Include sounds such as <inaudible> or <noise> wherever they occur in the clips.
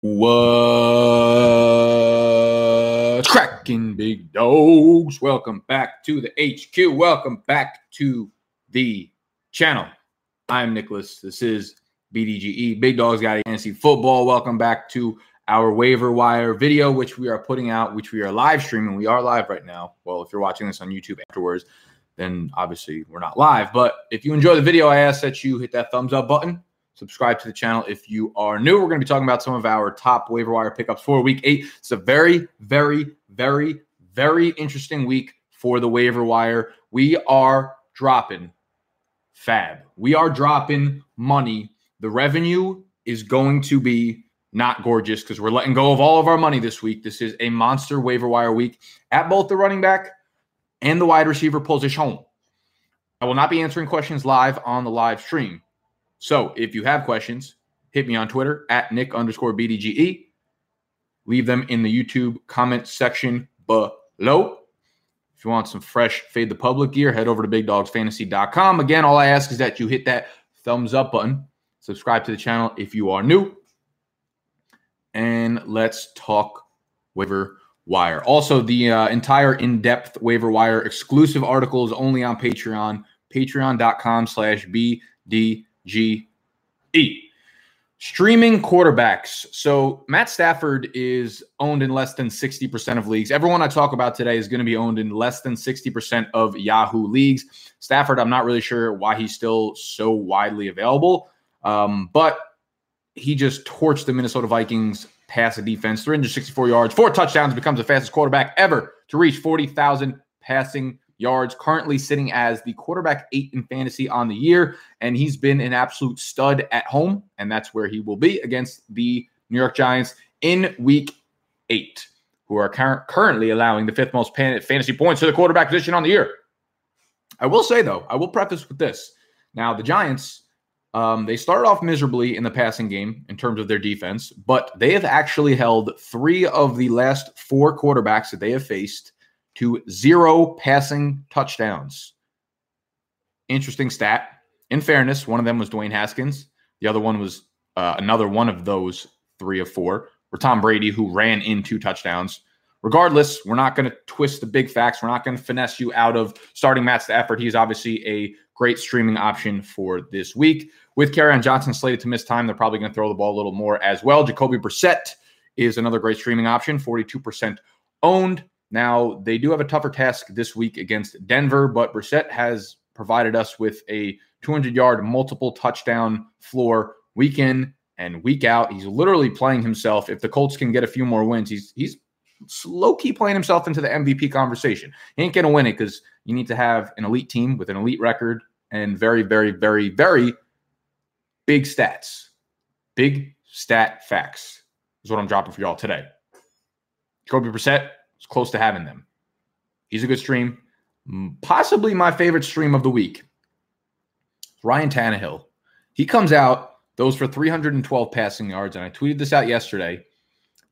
What's cracking, big dogs? Welcome back to the HQ. Welcome back to the channel. I'm Nicholas. This is BDGE, Big Dogs Guide Fantasy Football. Welcome back to our waiver wire video, which we are putting out, which we are live streaming. We are live right now. Well, if you're watching this on YouTube afterwards, then obviously we're not live. But if you enjoy the video, I ask that you hit that thumbs up button subscribe to the channel if you are new. We're going to be talking about some of our top waiver wire pickups for week eight. It's a very, very, very, very interesting week for the waiver wire. We are dropping fab. We are dropping money. The revenue is going to be not gorgeous because we're letting go of all of our money this week. This is a monster waiver wire week at both the running back and the wide receiver position. I will not be answering questions live on the live stream. So if you have questions, hit me on Twitter at Nick underscore BDGE. Leave them in the YouTube comment section below. If you want some fresh Fade the Public gear, head over to BigDogsFantasy.com. Again, all I ask is that you hit that thumbs up button, subscribe to the channel if you are new, and let's talk waiver wire. Also, the uh, entire in-depth waiver wire exclusive article is only on Patreon, patreon.com slash BD G E. Streaming quarterbacks. So Matt Stafford is owned in less than 60% of leagues. Everyone I talk about today is going to be owned in less than 60% of Yahoo leagues. Stafford, I'm not really sure why he's still so widely available, um, but he just torched the Minnesota Vikings passing defense. 364 yards, four touchdowns, becomes the fastest quarterback ever to reach 40,000 passing yards, currently sitting as the quarterback eight in fantasy on the year. And he's been an absolute stud at home. And that's where he will be against the New York Giants in week eight, who are cur- currently allowing the fifth most pan- fantasy points to the quarterback position on the year. I will say, though, I will preface with this. Now, the Giants. Um, they started off miserably in the passing game in terms of their defense, but they have actually held three of the last four quarterbacks that they have faced to zero passing touchdowns. Interesting stat. In fairness, one of them was Dwayne Haskins. The other one was uh, another one of those three of four, or Tom Brady, who ran in two touchdowns. Regardless, we're not going to twist the big facts. We're not going to finesse you out of starting Matt Stafford. He's obviously a great streaming option for this week. With Kerryon Johnson slated to miss time, they're probably going to throw the ball a little more as well. Jacoby Brissett is another great streaming option, 42% owned. Now, they do have a tougher task this week against Denver, but Brissett has provided us with a 200 yard, multiple touchdown floor week in and week out. He's literally playing himself. If the Colts can get a few more wins, he's he's low key playing himself into the MVP conversation. He ain't gonna win it because you need to have an elite team with an elite record and very, very, very, very big stats. Big stat facts is what I'm dropping for y'all today. Kobe Brissett, it's close to having them. He's a good stream. Possibly my favorite stream of the week. Ryan Tannehill. He comes out, those for 312 passing yards, and I tweeted this out yesterday.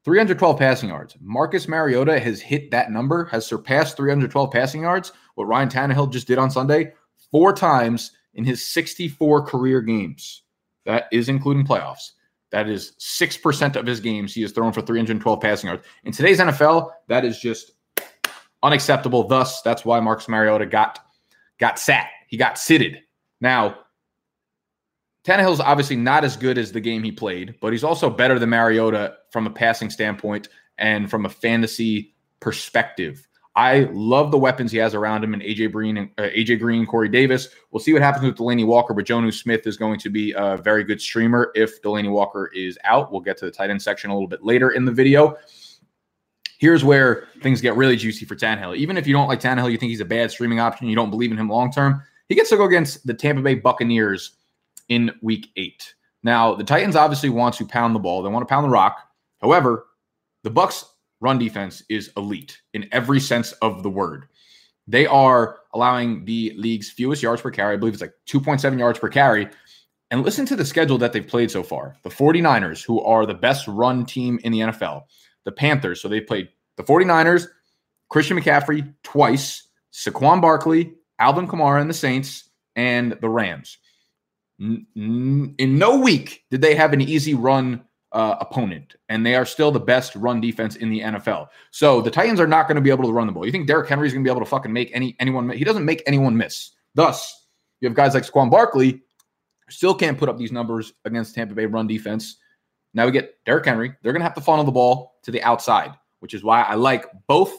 312 passing yards. Marcus Mariota has hit that number, has surpassed 312 passing yards, what Ryan Tannehill just did on Sunday, four times in his 64 career games. That is including playoffs. That is 6% of his games he has thrown for 312 passing yards. In today's NFL, that is just unacceptable. Thus, that's why Marcus Mariota got got sat. He got sitted. Now, Tannehill's obviously not as good as the game he played, but he's also better than Mariota from a passing standpoint and from a fantasy perspective. I love the weapons he has around him and AJ Green, uh, AJ Green, Corey Davis. We'll see what happens with Delanie Walker, but Jonnu Smith is going to be a very good streamer if Delanie Walker is out. We'll get to the tight end section a little bit later in the video. Here's where things get really juicy for Tannehill. Even if you don't like Tannehill, you think he's a bad streaming option, you don't believe in him long term, he gets to go against the Tampa Bay Buccaneers in week eight. Now, the Titans obviously want to pound the ball. They want to pound the rock. However, the Bucks run defense is elite in every sense of the word. They are allowing the league's fewest yards per carry. I believe it's like 2.7 yards per carry. And listen to the schedule that they've played so far. The 49ers, who are the best run team in the NFL, the Panthers, so they've played the 49ers, Christian McCaffrey twice, Saquon Barkley, Alvin Kamara and the Saints, and the Rams. In no week did they have an easy run uh, opponent, and they are still the best run defense in the NFL. So the Titans are not going to be able to run the ball. You think Derrick Henry is going to be able to fucking make any anyone? He doesn't make anyone miss. Thus, you have guys like Saquon Barkley still can't put up these numbers against Tampa Bay run defense. Now we get Derrick Henry. They're going to have to funnel the ball to the outside, which is why I like both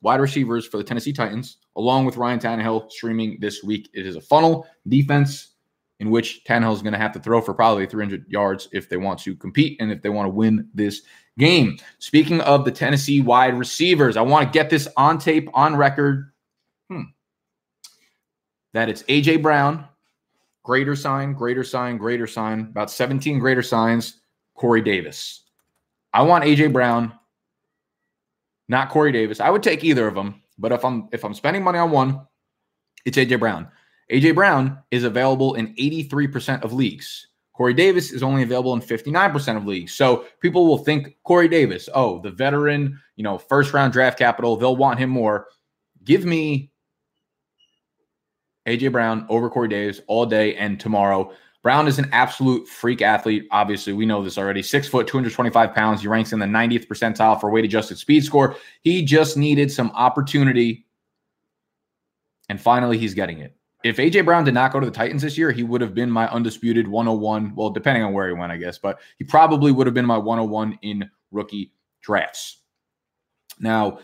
wide receivers for the Tennessee Titans, along with Ryan Tannehill streaming this week. It is a funnel defense in which Tannehill is going to have to throw for probably 300 yards if they want to compete and if they want to win this game. Speaking of the Tennessee wide receivers, I want to get this on tape, on record. Hmm. That it's AJ Brown, greater sign, greater sign, greater sign, about 17 greater signs, Corey Davis. I want AJ Brown, not Corey Davis. I would take either of them, but if I'm if I'm spending money on one, it's AJ Brown. AJ Brown is available in 83% of leagues. Corey Davis is only available in 59% of leagues. So people will think Corey Davis, oh, the veteran, you know, first round draft capital, they'll want him more. Give me AJ Brown over Corey Davis all day and tomorrow. Brown is an absolute freak athlete. Obviously, we know this already. Six foot, 225 pounds. He ranks in the 90th percentile for weight adjusted speed score. He just needed some opportunity. And finally, he's getting it. If AJ Brown did not go to the Titans this year, he would have been my undisputed 101. Well, depending on where he went, I guess, but he probably would have been my 101 in rookie drafts. Now,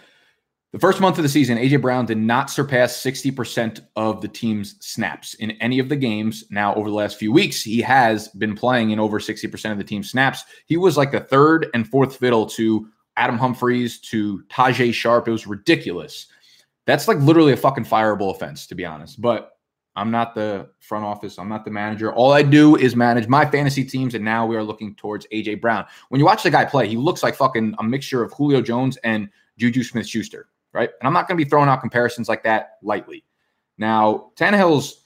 the first month of the season, AJ Brown did not surpass 60% of the team's snaps in any of the games. Now, over the last few weeks, he has been playing in over 60% of the team's snaps. He was like the third and fourth fiddle to Adam Humphries, to Tajaé Sharpe. It was ridiculous. That's like literally a fucking fireable offense, to be honest. But I'm not the front office. I'm not the manager. All I do is manage my fantasy teams, and now we are looking towards AJ Brown. When you watch the guy play, he looks like fucking a mixture of Julio Jones and Juju Smith Schuster, right? And I'm not going to be throwing out comparisons like that lightly. Now, Tannehill's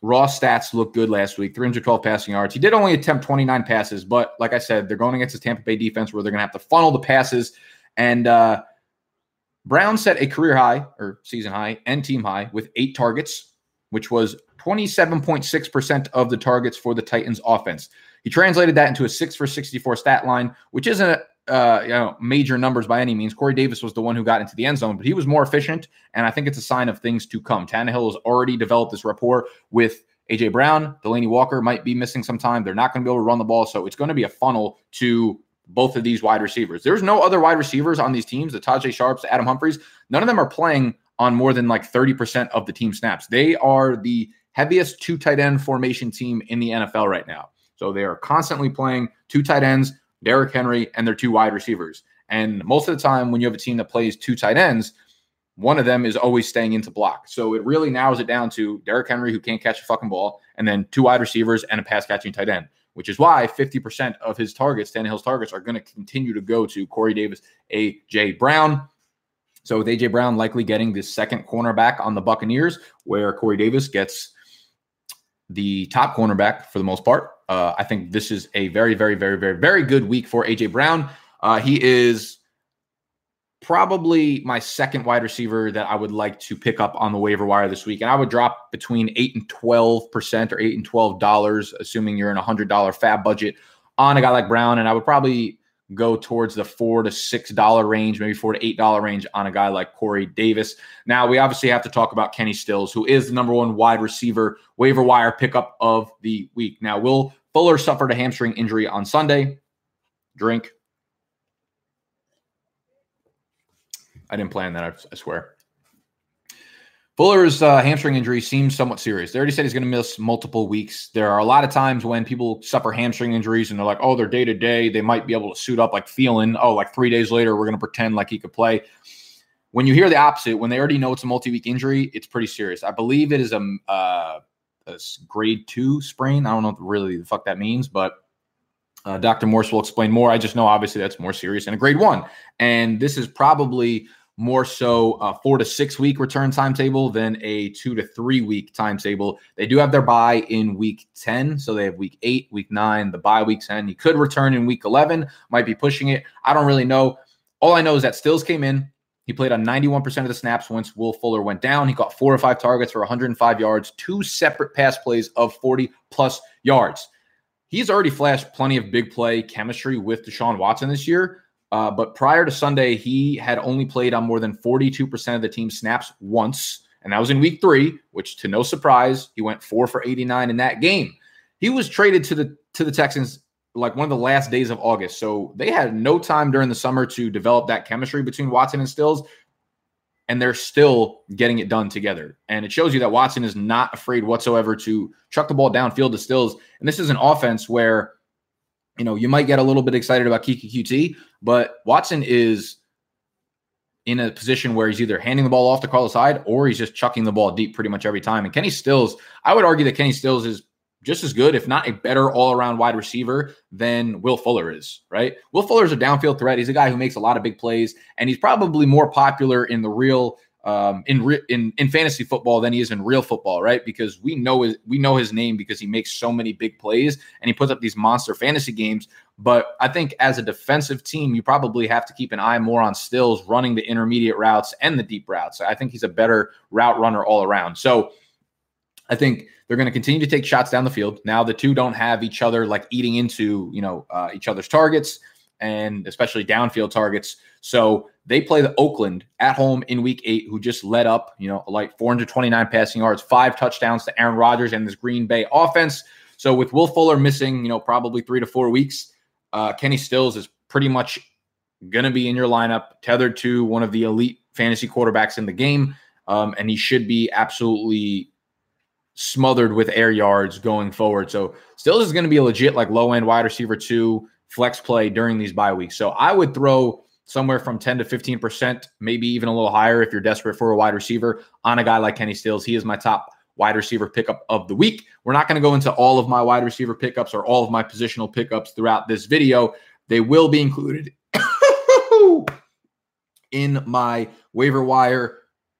raw stats look good last week 312 passing yards. He did only attempt 29 passes, but like I said, they're going against the Tampa Bay defense where they're going to have to funnel the passes. And uh, Brown set a career high or season high and team high with eight targets which was 27.6% of the targets for the Titans offense. He translated that into a 6 for 64 stat line, which isn't uh, you know, major numbers by any means. Corey Davis was the one who got into the end zone, but he was more efficient, and I think it's a sign of things to come. Tannehill has already developed this rapport with AJ Brown. Delanie Walker might be missing some time. They're not going to be able to run the ball, so it's going to be a funnel to both of these wide receivers. There's no other wide receivers on these teams, the Tajaé Sharpes, Adam Humphries. None of them are playing on more than like 30% of the team snaps. They are the heaviest two tight end formation team in the NFL right now. So they are constantly playing two tight ends, Derrick Henry, and their two wide receivers. And most of the time, when you have a team that plays two tight ends, one of them is always staying into block. So it really narrows it down to Derrick Henry, who can't catch a fucking ball, and then two wide receivers and a pass catching tight end, which is why 50% of his targets, Tannehill's targets, are going to continue to go to Corey Davis, A.J. Brown. So with AJ Brown likely getting the second cornerback on the Buccaneers, where Corey Davis gets the top cornerback for the most part. Uh, I think this is a very, very, very, very, very good week for AJ Brown. Uh, he is probably my second wide receiver that I would like to pick up on the waiver wire this week, and I would drop between eight and twelve percent or eight and twelve dollars, assuming you're in a hundred dollar fab budget on a guy like Brown, and I would probably go towards the four to six dollar range, maybe four to eight dollar range on a guy like Corey Davis. Now we obviously have to talk about Kenny Stills, who is the number one wide receiver waiver wire pickup of the week. Now Will Fuller suffered a hamstring injury on Sunday. Drink. I didn't plan that. I, I swear. Fuller's uh, hamstring injury seems somewhat serious. They already said he's going to miss multiple weeks. There are a lot of times when people suffer hamstring injuries and they're like, oh, they're day to day. They might be able to suit up like feeling, oh, like three days later, we're going to pretend like he could play. When you hear the opposite, when they already know it's a multi week injury, it's pretty serious. I believe it is a, uh, a grade two sprain. I don't know really the fuck that means, but uh, Dr. Morse will explain more. I just know obviously that's more serious than a grade one. And this is probably more so a four to six week return timetable than a two to three week timetable. They do have their bye in week 10. So they have week eight, week nine, the bye week 10. He could return in week 11, might be pushing it. I don't really know. All I know is that Stills came in. He played on 91% of the snaps once Will Fuller went down. He got four or five targets for 105 yards, two separate pass plays of 40 plus yards. he's already flashed plenty of big play chemistry with Deshaun Watson this year. Uh, but prior to Sunday, he had only played on more than 42% of the team snaps once. And that was in week three, which to no surprise, he went four for 89 in that game. He was traded to the to the Texans like one of the last days of August. So they had no time during the summer to develop that chemistry between Watson and Stills. And they're still getting it done together. And it shows you that Watson is not afraid whatsoever to chuck the ball downfield to Stills. And this is an offense where, you know, you might get a little bit excited about Keke Coutee, but Watson is in a position where he's either handing the ball off to Carlos Hyde or he's just chucking the ball deep pretty much every time. And Kenny Stills, I would argue that Kenny Stills is just as good, if not a better all around wide receiver than Will Fuller is, right? Will Fuller is a downfield threat. He's a guy who makes a lot of big plays, and he's probably more popular in the real. Um, in re- in in fantasy football than he is in real football, right? Because we know his we know his name because he makes so many big plays and he puts up these monster fantasy games. But I think as a defensive team, you probably have to keep an eye more on Stills running the intermediate routes and the deep routes. I think he's a better route runner all around. So I think they're going to continue to take shots down the field. Now the two don't have each other like eating into you know uh, each other's targets and especially downfield targets. So they play the Oakland at home in Week Eight, who just led up you know like 429 passing yards, five touchdowns to Aaron Rodgers and this Green Bay offense. So with Will Fuller missing you know probably three to four weeks, uh, Kenny Stills is pretty much going to be in your lineup, tethered to one of the elite fantasy quarterbacks in the game. Um, and he should be absolutely smothered with air yards going forward. So Stills is going to be a legit like low end wide receiver two flex play during these bye weeks. So I would throw somewhere from 10 to 15%, maybe even a little higher if you're desperate for a wide receiver on a guy like Kenny Stills. He is my top wide receiver pickup of the week. We're not going to go into all of my wide receiver pickups or all of my positional pickups throughout this video. They will be included <coughs> in my waiver wire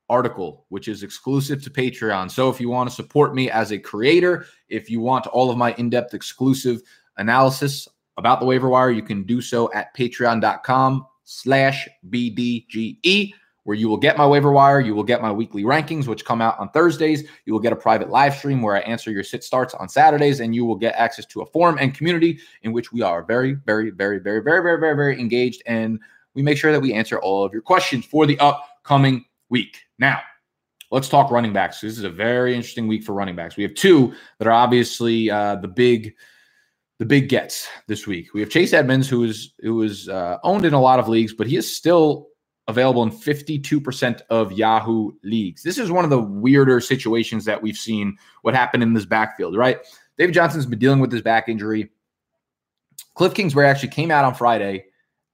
article, which is exclusive to Patreon. So if you want to support me as a creator, if you want all of my in depth exclusive analysis about the waiver wire, you can do so at patreon.com slash BDGE, where you will get my waiver wire. You will get my weekly rankings, which come out on Thursdays. You will get a private live stream where I answer your sit starts on Saturdays, and you will get access to a forum and community in which we are very, very, very, very, very, very, very, very engaged. And we make sure that we answer all of your questions for the upcoming week. Now, let's talk running backs. This is a very interesting week for running backs. We have two that are obviously uh, the big the big gets this week. We have Chase Edmonds, who is who is uh, owned in a lot of leagues, but he is still available in 52% of Yahoo leagues. This is one of the weirder situations that we've seen what happened in this backfield, right? David Johnson's been dealing with this back injury. Cliff Kingsbury actually came out on Friday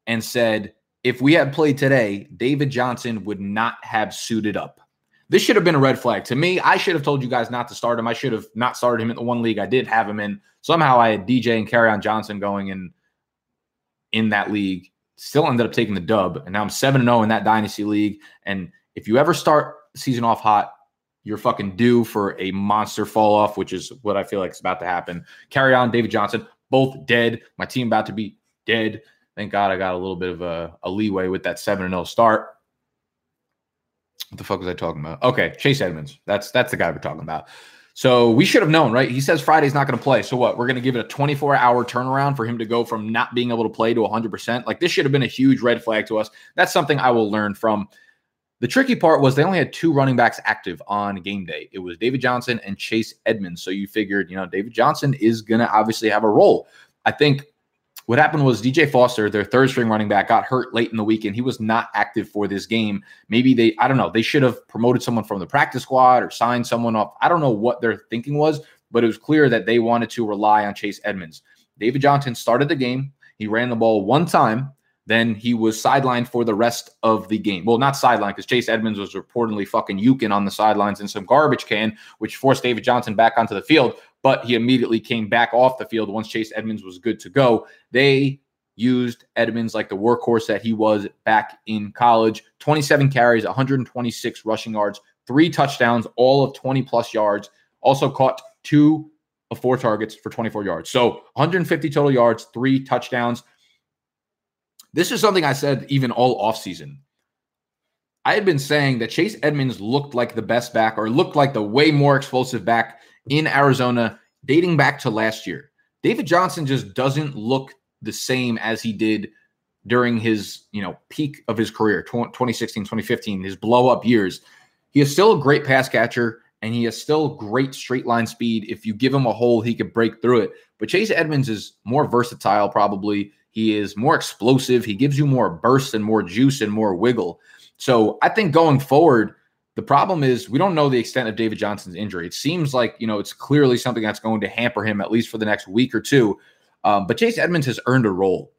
and said if we had played today, David Johnson would not have suited up. This should have been a red flag. To me, I should have told you guys not to start him. I should have not started him in the one league I did have him in. Somehow I had DJ and Kerryon Johnson going in in that league. Still ended up taking the dub. And now I'm 7 0 in that dynasty league. And if you ever start season off hot, you're fucking due for a monster fall off, which is what I feel like is about to happen. Kerryon, David Johnson, both dead. My team about to be dead. Thank God I got a little bit of a, a leeway with that 7 0 start. What the fuck was I talking about? Okay, Chase Edmonds. That's that's the guy we're talking about. So we should have known, right? He says Friday's not going to play. So what? We're going to give it a 24 hour turnaround for him to go from not being able to play to 100%. Like this should have been a huge red flag to us. That's something I will learn from. The tricky part was they only had two running backs active on game day. It was David Johnson and Chase Edmonds. So you figured, you know, David Johnson is going to obviously have a role. I think what happened was DJ Foster, their third string running back, got hurt late in the week and he was not active for this game. Maybe they, I don't know, they should have promoted someone from the practice squad or signed someone off. I don't know what their thinking was, but it was clear that they wanted to rely on Chase Edmonds. David Johnson started the game. He ran the ball one time. Then he was sidelined for the rest of the game. Well, not sidelined because Chase Edmonds was reportedly fucking yuking on the sidelines in some garbage can, which forced David Johnson back onto the field but he immediately came back off the field once Chase Edmonds was good to go. They used Edmonds like the workhorse that he was back in college 27 carries, 126 rushing yards, three touchdowns, all of 20 plus yards. Also caught two of four targets for 24 yards. So 150 total yards, three touchdowns. This is something I said even all offseason. I had been saying that Chase Edmonds looked like the best back or looked like the way more explosive back in Arizona dating back to last year. David Johnson just doesn't look the same as he did during his, you know, peak of his career, 2016, 2015, his blow up years. He is still a great pass catcher and he has still great straight line speed. If you give him a hole, he could break through it. But Chase Edmonds is more versatile, probably. He is more explosive. He gives you more burst and more juice and more wiggle. So I think going forward, the problem is we don't know the extent of David Johnson's injury. It seems like, you know, it's clearly something that's going to hamper him at least for the next week or two. Um, but Chase Edmonds has earned a role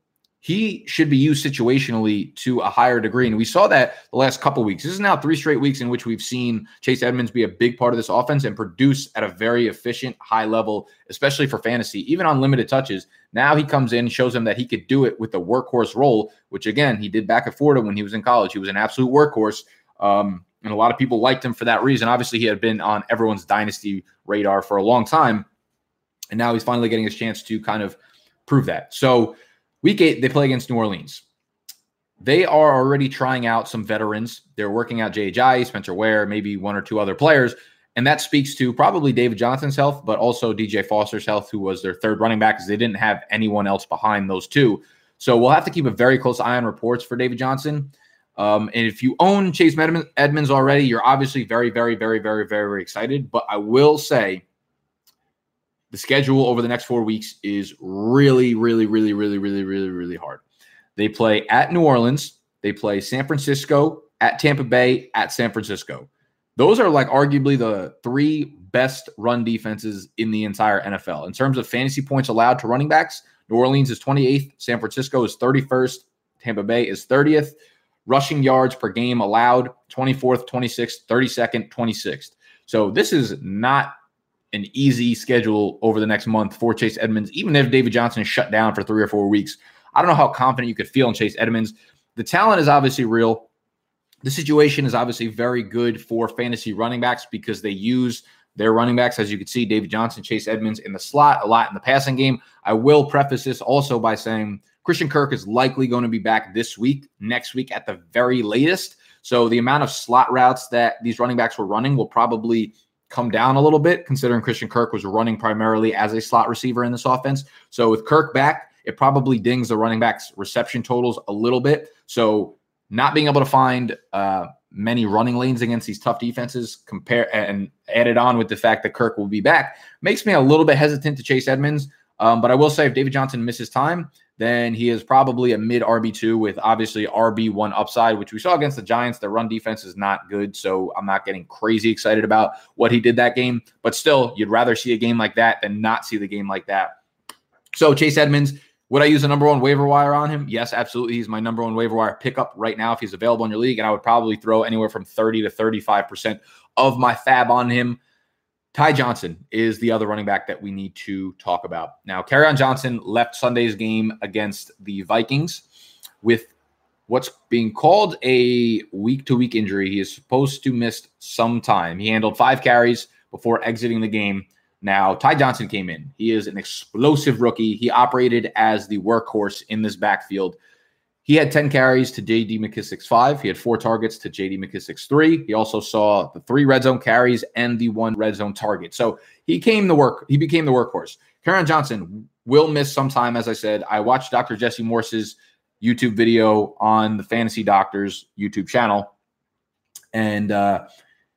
he should be used situationally to a higher degree. And we saw that the last couple weeks. This is now three straight weeks in which we've seen Chase Edmonds be a big part of this offense and produce at a very efficient, high level, especially for fantasy, even on limited touches. Now he comes in, shows him that he could do it with the workhorse role, which again, he did back at Fordham when he was in college. He was an absolute workhorse. Um, and a lot of people liked him for that reason. Obviously, he had been on everyone's dynasty radar for a long time. And now he's finally getting his chance to kind of prove that. So, Week eight, they play against New Orleans. They are already trying out some veterans. They're working out Jay Spencer Ware, maybe one or two other players. And that speaks to probably David Johnson's health, but also DJ Foster's health, who was their third running back, because they didn't have anyone else behind those two. So we'll have to keep a very close eye on reports for David Johnson. Um, and if you own Chase Edmonds already, you're obviously very, very, very, very, very, very excited. But I will say the schedule over the next four weeks is really, really, really, really, really, really, really hard. They play at New Orleans, they play San Francisco, at Tampa Bay, at San Francisco. Those are like arguably the three best run defenses in the entire NFL. In terms of fantasy points allowed to running backs, New Orleans is 28th, San Francisco is 31st, Tampa Bay is 30th. Rushing yards per game allowed 24th, 26th, 32nd, 26th. So this is not an easy schedule over the next month for Chase Edmonds, even if David Johnson is shut down for three or four weeks. I don't know how confident you could feel in Chase Edmonds. The talent is obviously real. The situation is obviously very good for fantasy running backs because they use their running backs, as you can see, David Johnson, Chase Edmonds in the slot, a lot in the passing game. I will preface this also by saying Christian Kirk is likely going to be back this week, next week at the very latest. So the amount of slot routes that these running backs were running will probably come down a little bit, considering Christian Kirk was running primarily as a slot receiver in this offense. So with Kirk back, it probably dings the running backs' reception totals a little bit. So not being able to find uh, many running lanes against these tough defenses, compare and added on with the fact that Kirk will be back, makes me a little bit hesitant to chase Edmonds. Um, but I will say, if David Johnson misses time, then he is probably a mid RB2 with obviously RB1 upside, which we saw against the Giants. The run defense is not good. So I'm not getting crazy excited about what he did that game. But still, you'd rather see a game like that than not see the game like that. So Chase Edmonds, would I use a number one waiver wire on him? Yes, absolutely. He's my number one waiver wire pickup right now if he's available in your league. And I would probably throw anywhere from 30 to 35% of my fab on him. Ty Johnson is the other running back that we need to talk about. Now, Kerryon Johnson left Sunday's game against the Vikings with what's being called a week to week injury. He is supposed to miss some time. He handled five carries before exiting the game. Now, Ty Johnson came in. He is an explosive rookie. He operated as the workhorse in this backfield. He had 10 carries to JD McKissic's five. He had four targets to JD McKissic's three. He also saw the three red zone carries and the one red zone target. So he came the work. He became the workhorse. Kerryon Johnson will miss some time, as I said. I watched Dr. Jesse Morse's YouTube video on the Fantasy Doctors YouTube channel, and uh,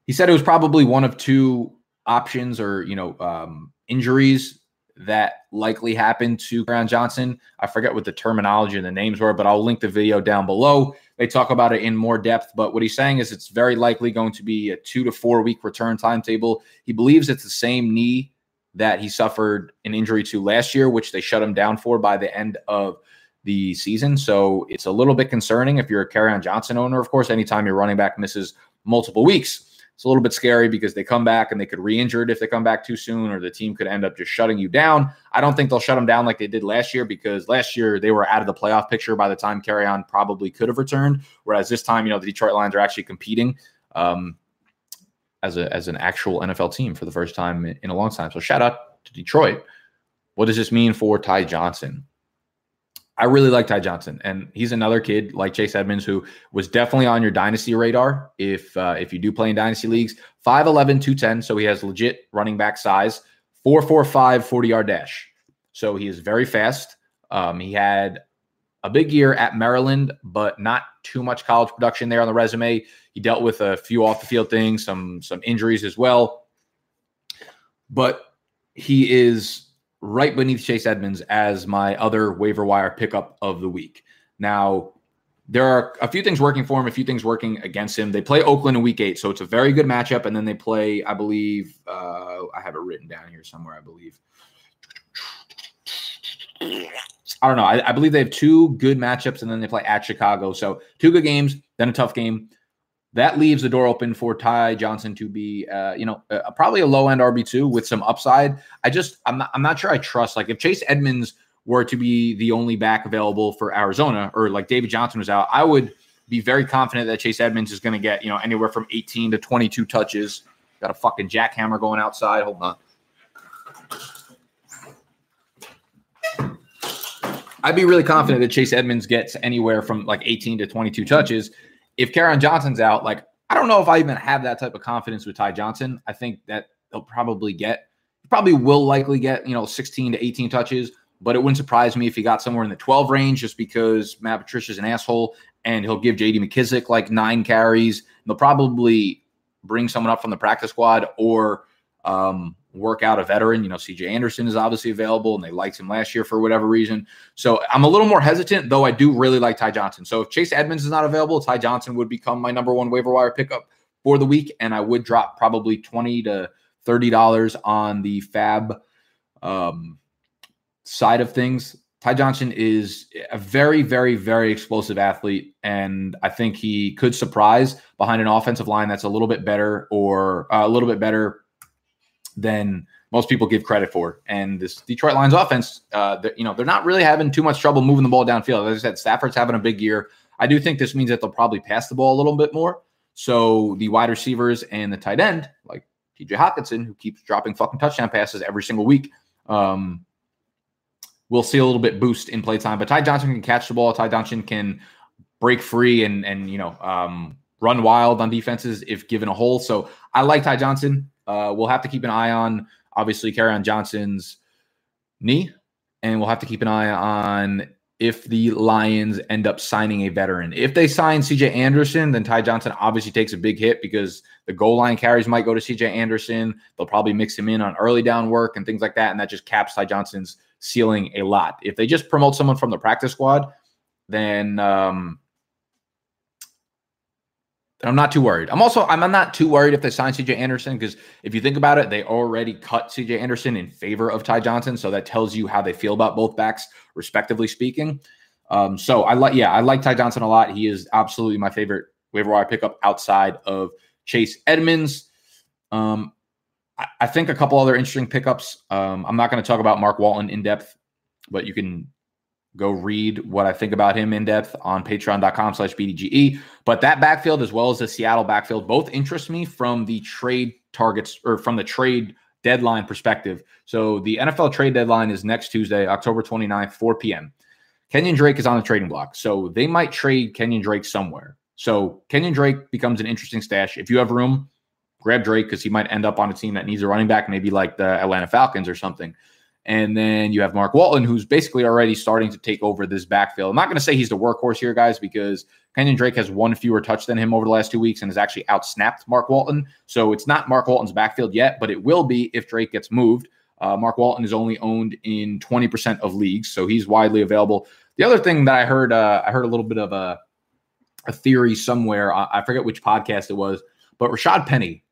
he said it was probably one of two options or you know um, injuries that likely happened to Kerryon Johnson. I forget what the terminology and the names were, but I'll link the video down below. They talk about it in more depth, but what he's saying is it's very likely going to be a two to four week return timetable. He believes it's the same knee that he suffered an injury to last year, which they shut him down for by the end of the season. So it's a little bit concerning if you're a Kerryon Johnson owner, of course, anytime your running back misses multiple weeks it's a little bit scary because they come back and they could re-injure it if they come back too soon, or the team could end up just shutting you down. I don't think they'll shut them down like they did last year because last year they were out of the playoff picture by the time Kerryon probably could have returned. Whereas this time, you know, the Detroit Lions are actually competing um, as a as an actual NFL team for the first time in a long time. So shout out to Detroit. What does this mean for Ty Johnson? I really like Ty Johnson, and he's another kid like Chase Edmonds who was definitely on your dynasty radar. If uh, if you do play in dynasty leagues, 5'11, 210, so he has legit running back size, 4'4'5, 40 yard dash. So he is very fast. Um, he had a big year at Maryland, but not too much college production there on the resume. He dealt with a few off the field things, some some injuries as well. But he is right beneath Chase Edmonds as my other waiver wire pickup of the week. Now, there are a few things working for him, a few things working against him. They play Oakland in week eight, so it's a very good matchup. And then they play, I believe, uh, I have it written down here somewhere, I believe. I don't know. I, I, believe they have two good matchups, and then they play at Chicago. So two good games, then a tough game. That leaves the door open for Ty Johnson to be, uh, you know, uh, probably a low end RB two with some upside. I just, I'm not, I'm not sure I trust. Like if Chase Edmonds were to be the only back available for Arizona, or like David Johnson was out, I would be very confident that Chase Edmonds is going to get, you know, anywhere from 18 to 22 touches. Got a fucking jackhammer going outside. Hold on. I'd be really confident that Chase Edmonds gets anywhere from like 18 to 22 touches. If Kerryon Johnson's out, like I don't know if I even have that type of confidence with Ty Johnson. I think that he'll probably get, probably will likely get, you know, 16 to 18 touches, but it wouldn't surprise me if he got somewhere in the 12 range just because Matt Patricia's an asshole and he'll give JD McKissic like nine carries. They'll probably bring someone up from the practice squad or um, work out a veteran. You know, CJ Anderson is obviously available and they liked him last year for whatever reason. So I'm a little more hesitant, though I do really like Ty Johnson. So if Chase Edmonds is not available, Ty Johnson would become my number one waiver wire pickup for the week. And I would drop probably 20 to $30 on the fab um, side of things. Ty Johnson is a very, very, very explosive athlete. And I think he could surprise behind an offensive line that's a little bit better or uh, a little bit better than most people give credit for. And this Detroit Lions offense, uh, you know, they're not really having too much trouble moving the ball downfield. As I said, Stafford's having a big year. I do think this means that they'll probably pass the ball a little bit more. So the wide receivers and the tight end, like TJ Hockenson, who keeps dropping fucking touchdown passes every single week, um, we'll see a little bit boost in play time. But Ty Johnson can catch the ball. Ty Johnson can break free and and you know um, run wild on defenses if given a hole. So I like Ty Johnson. Uh, we'll have to keep an eye on, obviously, Kerryon Johnson's knee, and we'll have to keep an eye on if the Lions end up signing a veteran. If they sign CJ Anderson, then Ty Johnson obviously takes a big hit because the goal line carries might go to CJ Anderson. They'll probably mix him in on early down work and things like that. And that just caps Ty Johnson's ceiling a lot. If they just promote someone from the practice squad, then um, I'm not too worried. I'm also I'm not too worried if they sign CJ Anderson because if you think about it, they already cut CJ Anderson in favor of Ty Johnson, so that tells you how they feel about both backs, respectively speaking. Um, so I like, yeah, I like Ty Johnson a lot. He is absolutely my favorite waiver wire pickup outside of Chase Edmonds. Um, I, I, think a couple other interesting pickups. Um, I'm not going to talk about Mark Walton in depth, but you can go read what I think about him in depth on patreon.com slash BDGE. But that backfield, as well as the Seattle backfield, both interest me from the trade targets or from the trade deadline perspective. So the NFL trade deadline is next Tuesday, October 29th, 4 p.m. Kenyan Drake is on the trading block. So they might trade Kenyan Drake somewhere. So Kenyan Drake becomes an interesting stash. If you have room, grab Drake because he might end up on a team that needs a running back, maybe like the Atlanta Falcons or something. And then you have Mark Walton, who's basically already starting to take over this backfield. I'm not going to say he's the workhorse here, guys, because Kenyan Drake has one fewer touch than him over the last two weeks and has actually outsnapped Mark Walton. So it's not Mark Walton's backfield yet, but it will be if Drake gets moved. Uh, Mark Walton is only owned in 20% of leagues, so he's widely available. The other thing that I heard, uh, I heard a little bit of a, a theory somewhere. I, I forget which podcast it was, but Rashad Penny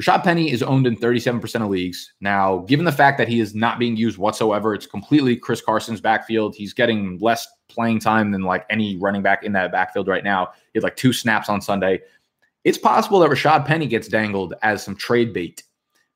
Rashad Penny is owned in 37% of leagues. Now, given the fact that he is not being used whatsoever, it's completely Chris Carson's backfield. He's getting less playing time than like any running back in that backfield right now. He had like two snaps on Sunday. It's possible that Rashad Penny gets dangled as some trade bait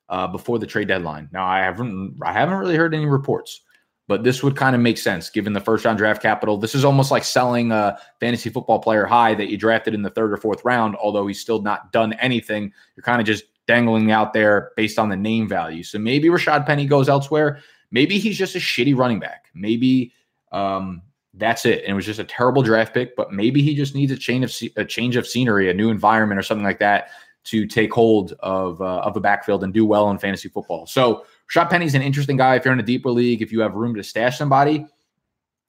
uh, before the trade deadline. Now, I haven't I haven't really heard any reports, but this would kind of make sense given the first round draft capital. This is almost like selling a fantasy football player high that you drafted in the third or fourth round, although he's still not done anything. You're kind of just dangling out there based on the name value. So maybe Rashad Penny goes elsewhere. Maybe he's just a shitty running back. Maybe um, that's it. And it was just a terrible draft pick, but maybe he just needs a change of a change of scenery, a new environment, or something like that to take hold of uh, of a backfield and do well in fantasy football. So Rashad Penny's an interesting guy if you're in a deeper league, if you have room to stash somebody.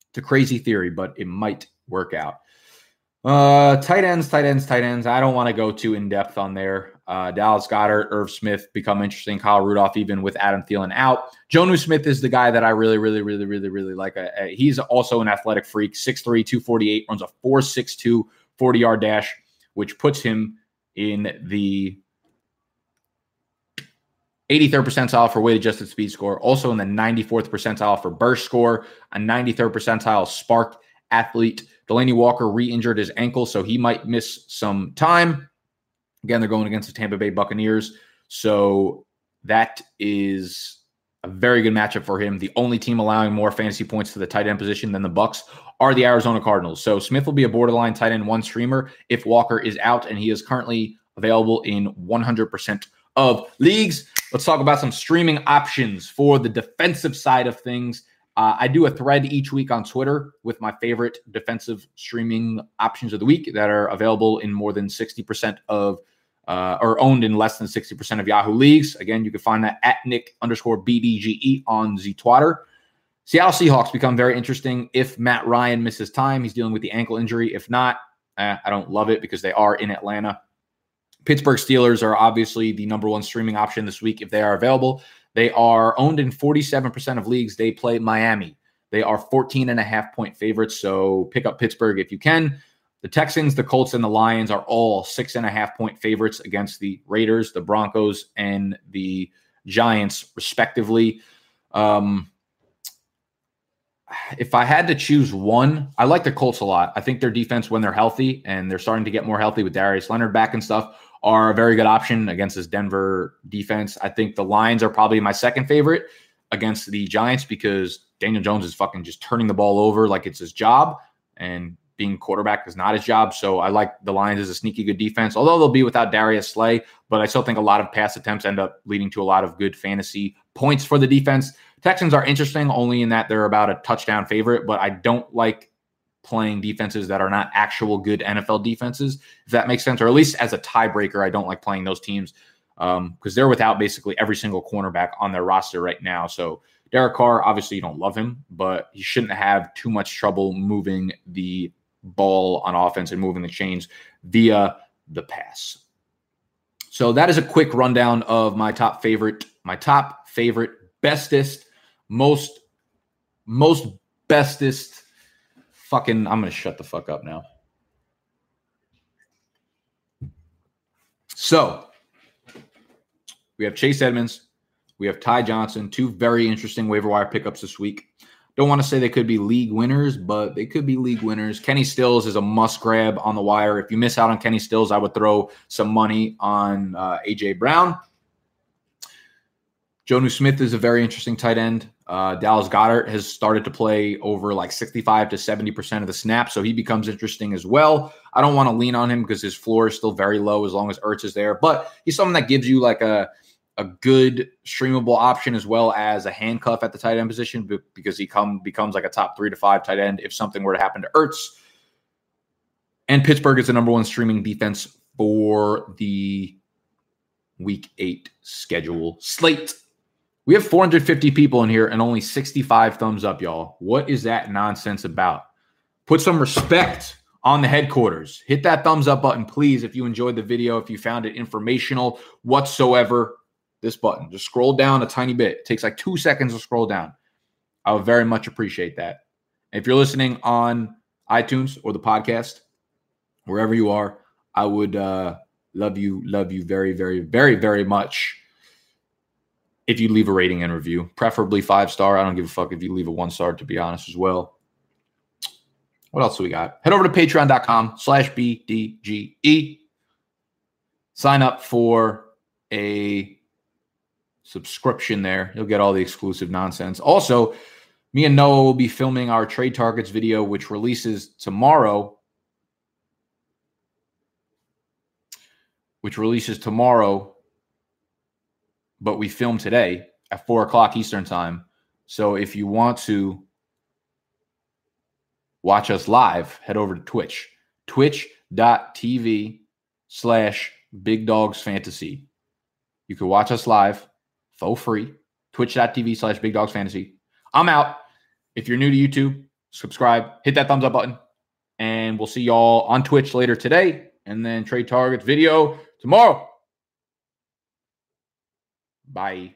It's a crazy theory, but it might work out. Uh, tight ends, tight ends, tight ends. I don't want to go too in depth on there. Uh, Dallas Goedert, Irv Smith become interesting. Kyle Rudolph, even with Adam Thielen out. Jonnu Smith is the guy that I really, really, really, really, really like. Uh, uh he's also an athletic freak, 6'3, 248, runs a 4'6'2 40 yard dash, which puts him in the 83rd percentile for weight adjusted speed score, also in the 94th percentile for burst score, a 93rd percentile SPARQ athlete. Delanie Walker re injured his ankle, so he might miss some time. Again, they're going against the Tampa Bay Buccaneers. So that is a very good matchup for him. The only team allowing more fantasy points to the tight end position than the Bucks are the Arizona Cardinals. So Smith will be a borderline tight end one streamer if Walker is out, and he is currently available in 100% of leagues. Let's talk about some streaming options for the defensive side of things. Uh, I do a thread each week on Twitter with my favorite defensive streaming options of the week that are available in more than 60% of uh, or owned in less than 60% of Yahoo leagues. Again, you can find that at Nick underscore BDGE on the Twitter. Seattle Seahawks become very interesting if Matt Ryan misses time. He's dealing with the ankle injury. If not, eh, I don't love it because they are in Atlanta. Pittsburgh Steelers are obviously the number one streaming option this week if they are available. They are owned in 47% of leagues. They play Miami. They are 14 and a half point favorites. So pick up Pittsburgh if you can. The Texans, the Colts, and the Lions are all six and a half point favorites against the Raiders, the Broncos, and the Giants, respectively. Um, if I had to choose one, I like the Colts a lot. I think their defense, when they're healthy and they're starting to get more healthy with Darius Leonard back and stuff, are a very good option against this Denver defense. I think the Lions are probably my second favorite against the Giants because Daniel Jones is fucking just turning the ball over like it's his job. And being quarterback is not his job. So I like the Lions as a sneaky good defense, although they'll be without Darius Slay. But I still think a lot of pass attempts end up leading to a lot of good fantasy points for the defense. Texans are interesting only in that they're about a touchdown favorite, but I don't like playing defenses that are not actual good NFL defenses, if that makes sense, or at least as a tiebreaker, I don't like playing those teams because um, they're without basically every single cornerback on their roster right now. So Derek Carr, obviously, you don't love him, but he shouldn't have too much trouble moving the ball on offense and moving the chains via the pass. So that is a quick rundown of my top favorite, my top favorite, bestest, most, most bestest. Fucking, I'm gonna shut the fuck up now. So we have Chase Edmonds, we have Ty Johnson, two very interesting waiver wire pickups this week. Don't want to say they could be league winners, but they could be league winners. Kenny Stills is a must grab on the wire. If you miss out on Kenny Stills, I would throw some money on uh, AJ Brown. Jonnu Smith is a very interesting tight end. Uh, Dallas Goedert has started to play over like 65 to 70% of the snaps, so he becomes interesting as well. I don't want to lean on him because his floor is still very low as long as Ertz is there, but he's someone that gives you like a a good streamable option as well as a handcuff at the tight end position because he come becomes like a top three to five tight end if something were to happen to Ertz. And Pittsburgh is the number one streaming defense for the week eight schedule slate. We have 450 people in here and only 65 thumbs up, y'all. What is that nonsense about? Put some respect on the headquarters. Hit that thumbs up button, please, if you enjoyed the video, if you found it informational whatsoever this button. Just scroll down a tiny bit. It takes like two seconds to scroll down. I would very much appreciate that. if you're listening on iTunes or the podcast, wherever you are, I would uh, love you, love you very, very, very, very much if you leave a rating and review, preferably five star. I don't give a fuck if you leave a one star, to be honest, as well. What else do we got? Head over to patreon.com slash BDGE. Sign up for a subscription there. You'll get all the exclusive nonsense. Also, me and Noah will be filming our trade targets video, which releases tomorrow. Which releases tomorrow, but we film today at four o'clock Eastern time. So if you want to watch us live, head over to Twitch, twitch.tv slash big dogs fantasy. You can watch us live for free. twitch.tv slash big dogs fantasy. I'm out. If you're new to YouTube, subscribe, hit that thumbs up button, and we'll see y'all on Twitch later today and then trade targets video tomorrow. Bye.